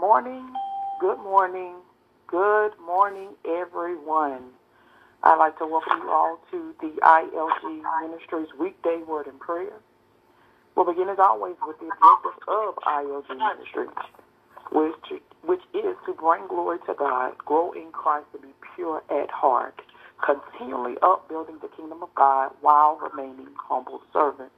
morning, good morning, good morning, everyone. I'd like to welcome you all to the ILG Ministries weekday word and prayer. We'll begin as always with the objective of ILG Ministries, which, which is to bring glory to God, grow in Christ, to be pure at heart, continually upbuilding the kingdom of God while remaining humble servants,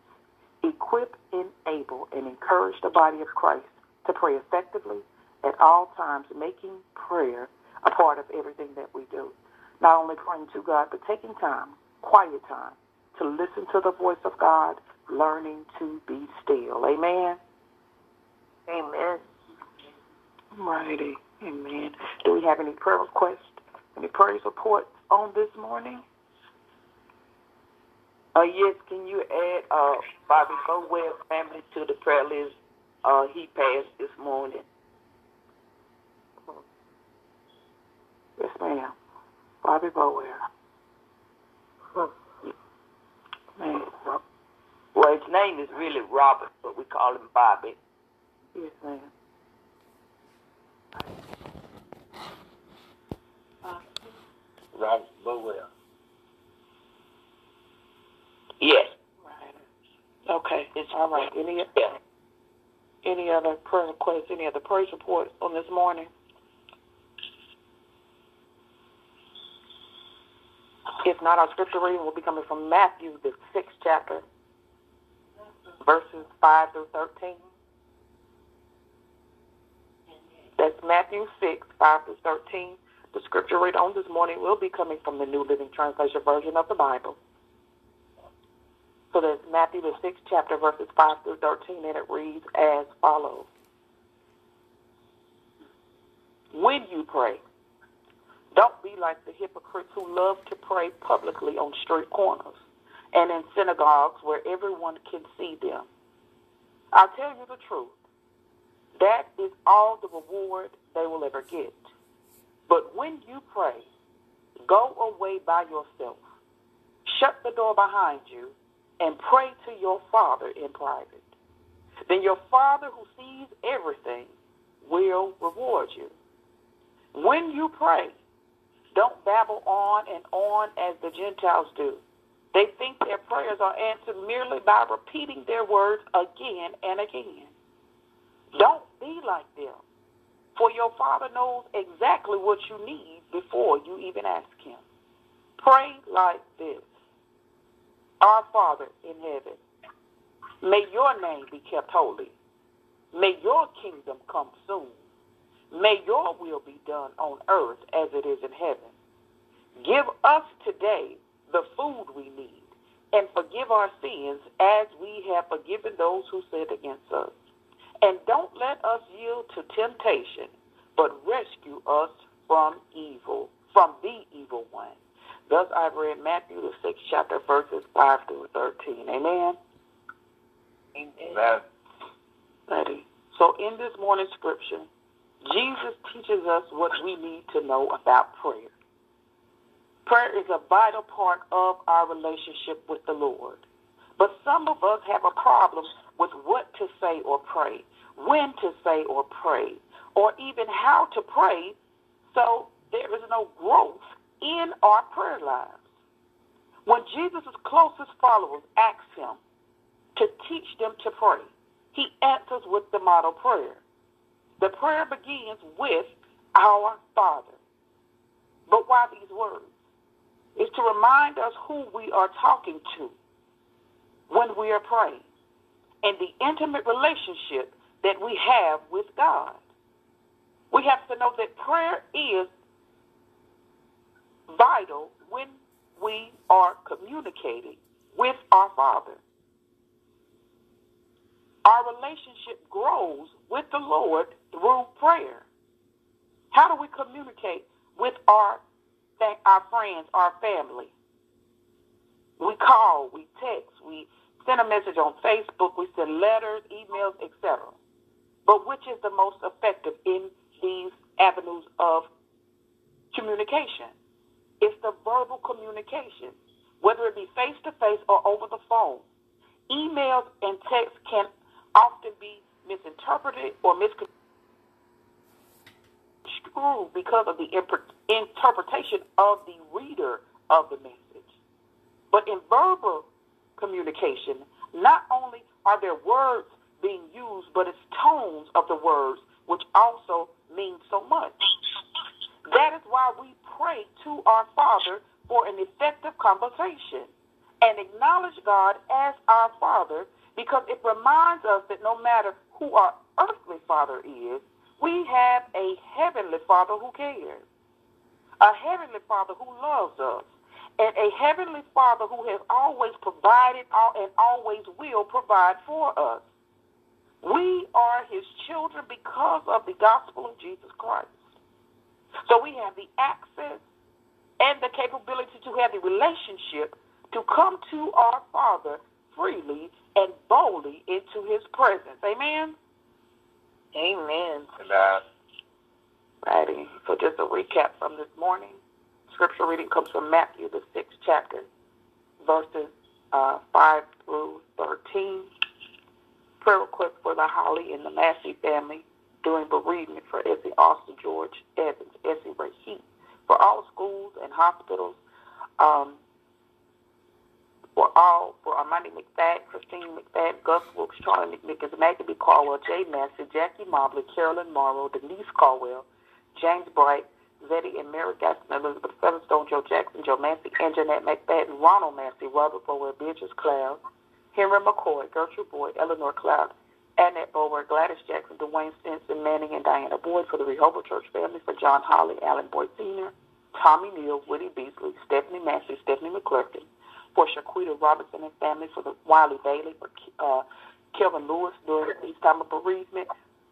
equip, enable, and encourage the body of Christ to pray effectively at all times, making prayer a part of everything that we do. Not only praying to God, but taking time, quiet time, to listen to the voice of God, learning to be still. Amen. Amen. Righty. Amen. Do we have any prayer requests, any praise reports on this morning? Uh, yes, can you add uh, Bobby Bowell family to the prayer list? Uh, he passed this morning. Yes, ma'am. Bobby Bowell. Man. Well, his name is really Robert, but we call him Bobby. Yes, ma'am. Robert Bowell. Yes. Right. Okay. It's All right. Any Yeah. any other prayer requests, any other praise reports on this morning? If not, our scripture reading will be coming from Matthew, the sixth chapter, verses 5 through 13. That's Matthew 6, 5 through 13. The scripture read on this morning will be coming from the New Living Translation version of the Bible. So that's Matthew, the sixth chapter, verses 5 through 13, and it reads as follows. When you pray, don't be like the hypocrites who love to pray publicly on street corners and in synagogues where everyone can see them. I'll tell you the truth. That is all the reward they will ever get. But when you pray, go away by yourself, shut the door behind you, and pray to your Father in private. Then your Father who sees everything will reward you. When you pray, don't babble on and on as the Gentiles do. They think their prayers are answered merely by repeating their words again and again. Don't be like them, for your Father knows exactly what you need before you even ask Him. Pray like this Our Father in heaven, may your name be kept holy. May your kingdom come soon. May your will be done on earth as it is in heaven. Give us today the food we need, and forgive our sins as we have forgiven those who sinned against us. And don't let us yield to temptation, but rescue us from evil, from the evil one. Thus I've read Matthew, the sixth chapter, verses 5 through 13. Amen? Amen. Ready. So in this morning's scripture, Jesus teaches us what we need to know about prayer. Prayer is a vital part of our relationship with the Lord. But some of us have a problem with what to say or pray, when to say or pray, or even how to pray, so there is no growth in our prayer lives. When Jesus' closest followers asked him to teach them to pray, he answers with the model prayer. The prayer begins with our Father. But why these words? It's to remind us who we are talking to when we are praying and the intimate relationship that we have with God. We have to know that prayer is vital when we are communicating with our Father. Our relationship grows with the Lord through prayer. How do we communicate with our our friends, our family? We call, we text, we send a message on Facebook, we send letters, emails, etc. But which is the most effective in these avenues of communication? It's the verbal communication, whether it be face to face or over the phone. Emails and texts can often be misinterpreted or misconstrued. because of the interpretation of the reader of the message. But in verbal communication, not only are there words being used, but it's tones of the words, which also mean so much. That is why we pray to our Father for an effective conversation and acknowledge God as our Father because it reminds us that no matter who our earthly Father is, we have a heavenly Father who cares, a heavenly Father who loves us, and a heavenly Father who has always provided and always will provide for us. We are his children because of the gospel of Jesus Christ. So we have the access and the capability to have the relationship to come to our Father freely and boldly into his presence. Amen? Amen. Righty. So just a recap from this morning. Scripture reading comes from Matthew, the sixth chapter, verses uh, 5 through 13. Prayer request for the Holly and the Massey family during bereavement for Essie Austin, George Evans, Essie Ray Heat, for all schools and hospitals, um, for all, for Armani McFadden, Christine McFadden, Gus Wilkes, Charlie McNichols, Maggie. Caldwell, Jay Massey, Jackie Mobley, Carolyn Morrow, Denise Caldwell, James Bright, Zetty and Mary Gaston, Elizabeth Featherstone, Joe Jackson, Joe Massey, and Jeanette McFadden, Ronald Massey, Robert Bower, Beatrice Cloud, Henry McCoy, Gertrude Boyd, Eleanor Cloud, Annette Bower, Gladys Jackson, Dwayne Stinson, Manning, and Diana Boyd for the Rehoboth Church family, for John Holly, Allen Boyd Sr., Tommy Neal, Woody Beasley, Stephanie Massey, Stephanie McClurkin, for Shaquita Robertson and family, for the Wiley Bailey, for uh, Kelvin Lewis during his time of bereavement,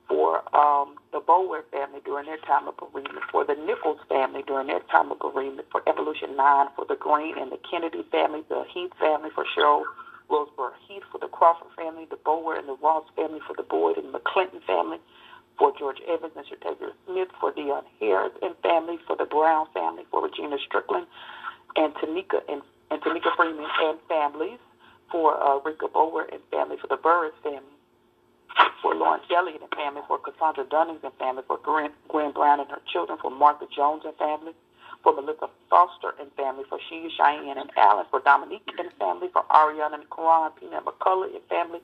for um, the Bower family during their time of bereavement, for the Nichols family during their time of bereavement, for Evolution 9, for the Green and the Kennedy family, the Heath family, for Cheryl Roseborough Heath, for the Crawford family, the Bower and the Ross family, for the Boyd and McClinton family, for George Evans and Shatavia Smith, for Dion Harris and family, for the Brown family, for Regina Strickland and Tanika and and Tamika Freeman and families, for uh, Rika Bower and family, for the Burris family, for Lawrence Elliott and family, for Cassandra Dunnings and family, for Gwen, Gwen Brown and her children, for Martha Jones and family, for Melissa Foster and family, for Shea Cheyenne and Allen, for Dominique and family, for Ariana and Karan, Peanut McCullough and family,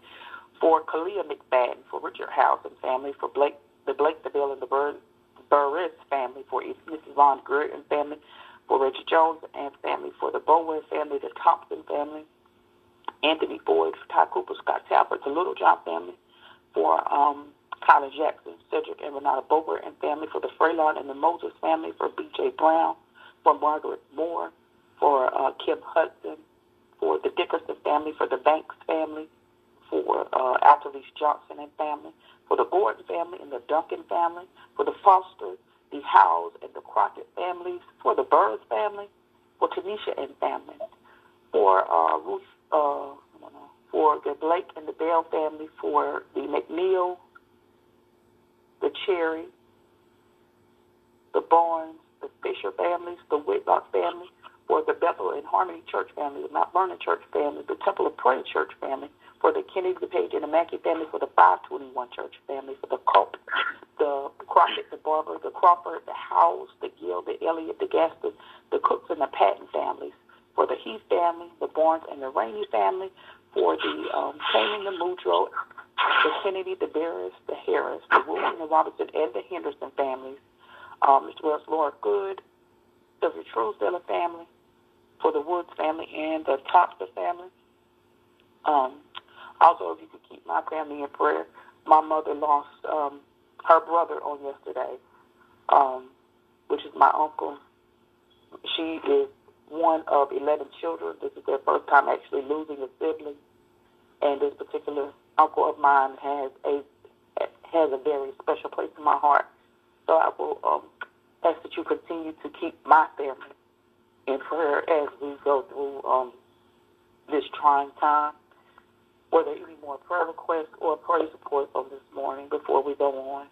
for Kalia McFadden, for Richard House and family, for Blake, the Blake, the Bill, and the Bur- Burris family, for Mrs. Vaughn Greer and family, for Reggie Jones and family, for the Bowen family, the Thompson family, Anthony Boyd, Ty Cooper, Scott Talbot, the Little John family, for um, Colin Jackson, Cedric and Renata Bower and family, for the Freylon and the Moses family, for B.J. Brown, for Margaret Moore, for uh, Kim Hudson, for the Dickerson family, for the Banks family, for uh, Altarese Johnson and family, for the Gordon family and the Duncan family, for the Fosters, the Howes and the Crockett families, for the Burrs family, for Tanisha and family, for uh, Ruth, uh, for the Blake and the Bell family, for the McNeil, the Cherry, the Barnes, the Fisher families, the Whitlock family, for the Bethel and Harmony Church family, the Mount Vernon Church family, the Temple of Prayer Church family, for the Kennedy, Page, and the Mackey family, for the 521 Church family, for the Culp, the Crockett, the Barber, the Crawford, the Howes, the Gill, the Elliott, the Gaston, the Cooks, and the Patton families, for the Heath family, the Barnes, and the Rainey family, for the um, Canaan, the Mudro, the Kennedy, the Barris, the Harris, the Wilson, the Robinson, and the Henderson families, um, as well as Laura Good, the Truesdale family, for the Woods family, and the Topster family. Um, also, if you could keep my family in prayer, my mother lost um, her brother on yesterday, um, which is my uncle. She is one of 11 children. This is their first time actually losing a sibling. And this particular uncle of mine has a has a very special place in my heart. So I will um, ask that you continue to keep my family in prayer as we go through um, this trying time. Were there any more prayer requests or praise reports on this morning before we go on?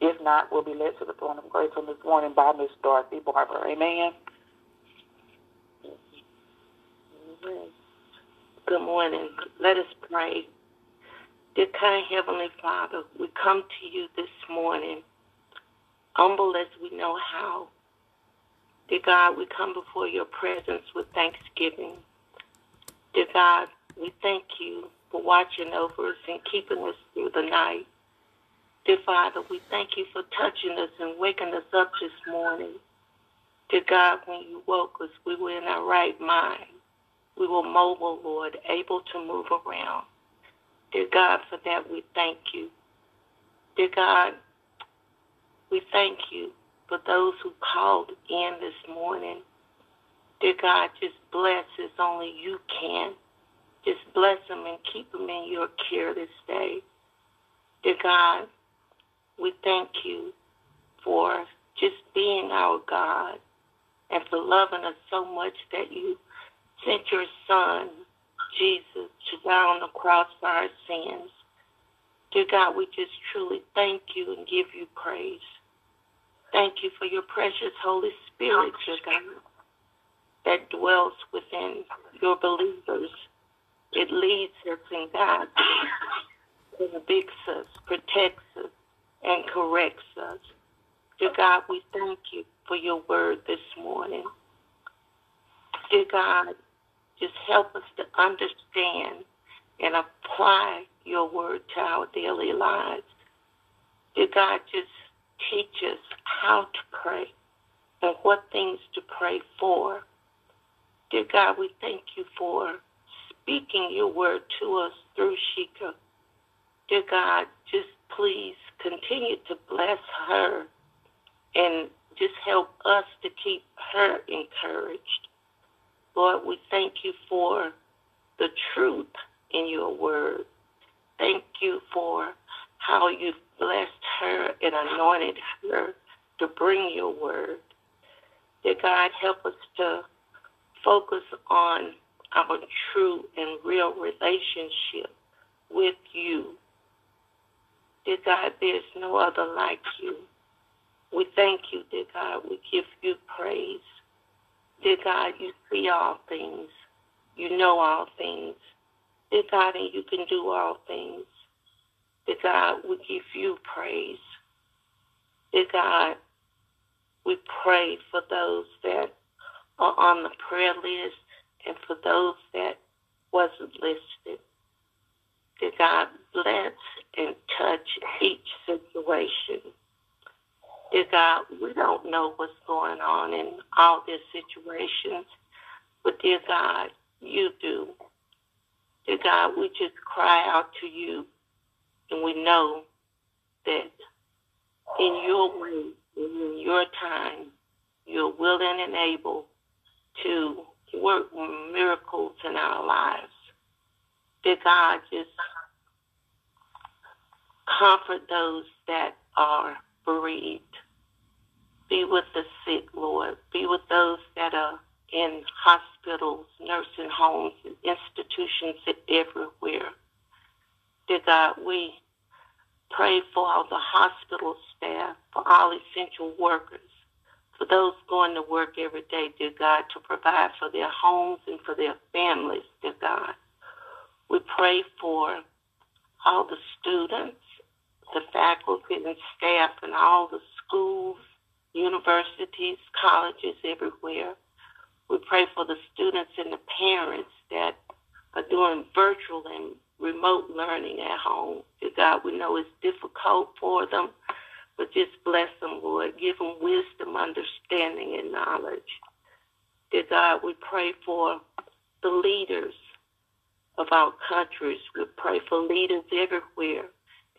If not, we'll be led to the throne of grace on this morning by Miss Dorothy Barber. Amen. Good morning. Let us pray. Dear kind Heavenly Father, we come to you this morning, humble as we know how. Dear God, we come before your presence with thanksgiving. Dear God, we thank you for watching over us and keeping us through the night. Dear Father, we thank you for touching us and waking us up this morning. Dear God, when you woke us, we were in our right mind. We were mobile, Lord, able to move around. Dear God, for that we thank you. Dear God, we thank you for those who called in this morning. Dear God, just bless as only you can. Just bless them and keep them in your care this day. Dear God, we thank you for just being our God and for loving us so much that you sent your son, Jesus, to die on the cross for our sins. Dear God, we just truly thank you and give you praise. Thank you for your precious Holy Spirit, dear God, that dwells within your believers. It leads us and guides us, convicts us, protects us, and corrects us. Dear God, we thank you for your word this morning. Dear God, just help us to understand and apply your word to our daily lives. Dear God, just teach us how to pray and what things to pray for. Dear God, we thank you for speaking your word to us through Shika. Dear God, just please continue to bless her and just help us to keep her encouraged. Lord, we thank you for the truth in your word. Thank you for how you've blessed her and anointed her to bring your word. Dear God, help us to focus on our true and real relationship with you. Dear God, there's no other like you. We thank you, dear God. We give you praise. Dear God, you see all things. You know all things. Dear God, and you can do all things. Dear God, we give you praise. Dear God, we pray for those that are on the prayer list and for those that wasn't listed. Dear God, bless and touch each situation. Dear God, we don't know what's going on in all these situations, but dear God, you do. Dear God, we just cry out to you, and we know that in your way, in your time, you're willing and able to work miracles in our lives. Dear God, just comfort those that are bereaved. Be with the sick, Lord. Be with those that are in hospitals, nursing homes, and institutions everywhere. Dear God, we pray for all the hospital staff, for all essential workers, for those going to work every day, dear God, to provide for their homes and for their families, dear God. We pray for all the students, the faculty and staff and all the schools, universities, colleges everywhere. We pray for the students and the parents that are doing virtual and remote learning at home. Dear God, we know it's difficult for them, but just bless them, Lord. Give them wisdom, understanding, and knowledge. Dear God, we pray for the leaders of our countries. We pray for leaders everywhere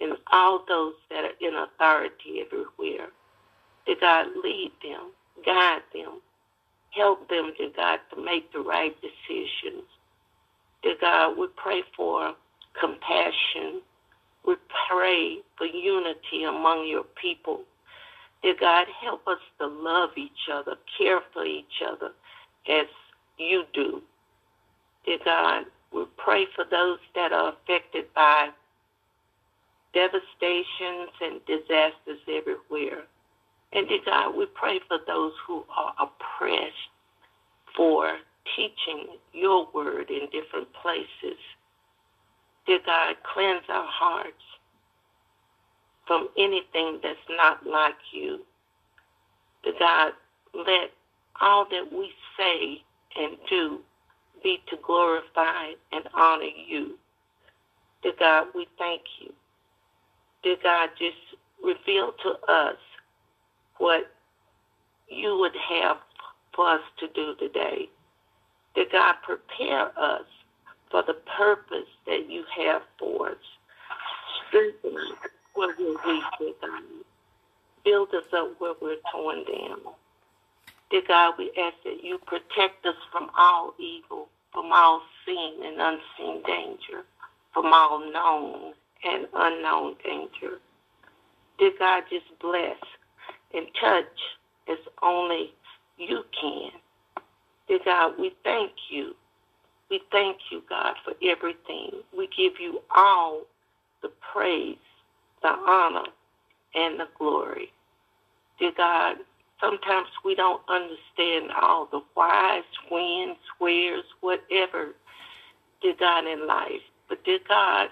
and all those that are in authority everywhere. Dear God, lead them, guide them, help them, dear God, to make the right decisions. Dear God, we pray for compassion. We pray for unity among your people. Dear God, help us to love each other, care for each other as you do. Dear God, we pray for those that are affected by devastations and disasters everywhere. And dear God, we pray for those who are oppressed for teaching your word in different places. Dear God, cleanse our hearts from anything that's not like you. Dear God, let all that we say and do be to glorify and honor you. Dear God, we thank you. Dear God, just reveal to us what you would have for us to do today. Dear God, prepare us for the purpose that you have for us. Strengthen us where we're weak, dear God. Build us up where we're torn down. Dear God, we ask that you protect us from all evil, from all seen and unseen danger, from all known and unknown danger. Dear God, just bless and touch as only you can. Dear God, we thank you. We thank you, God, for everything. We give you all the praise, the honor, and the glory. Dear God, sometimes we don't understand all the whys, whens, wheres, whatever, dear God, in life. But dear God,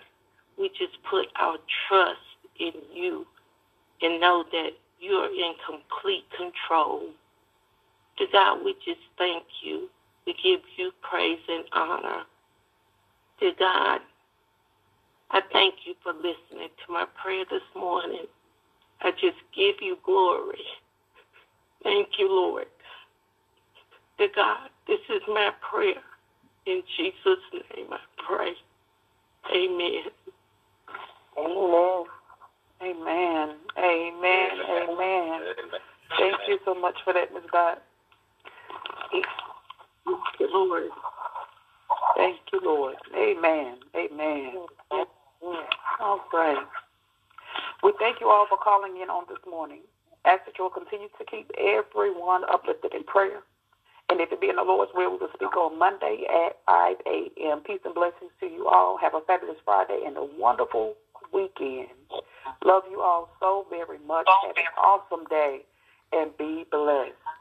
we just put our trust in you and know that you're in complete control. Dear God, we just thank you. We give you praise and honor. Dear God, I thank you for listening to my prayer this morning. I just give you glory. Thank you, Lord. Dear God, this is my prayer. In Jesus' name I pray. Amen. Amen. Amen. Amen. Amen. Thank you so much for that, Ms. Dot. Lord. Thank you, Lord. Amen. Amen. All right. We thank you all for calling in on this morning. Ask that you will continue to keep everyone uplifted in prayer. And if it be in the Lord's will, we will speak on Monday at 5 a.m. Peace and blessings to you all. Have a fabulous Friday and a wonderful weekend. Love you all so very much. Have an awesome day and be blessed.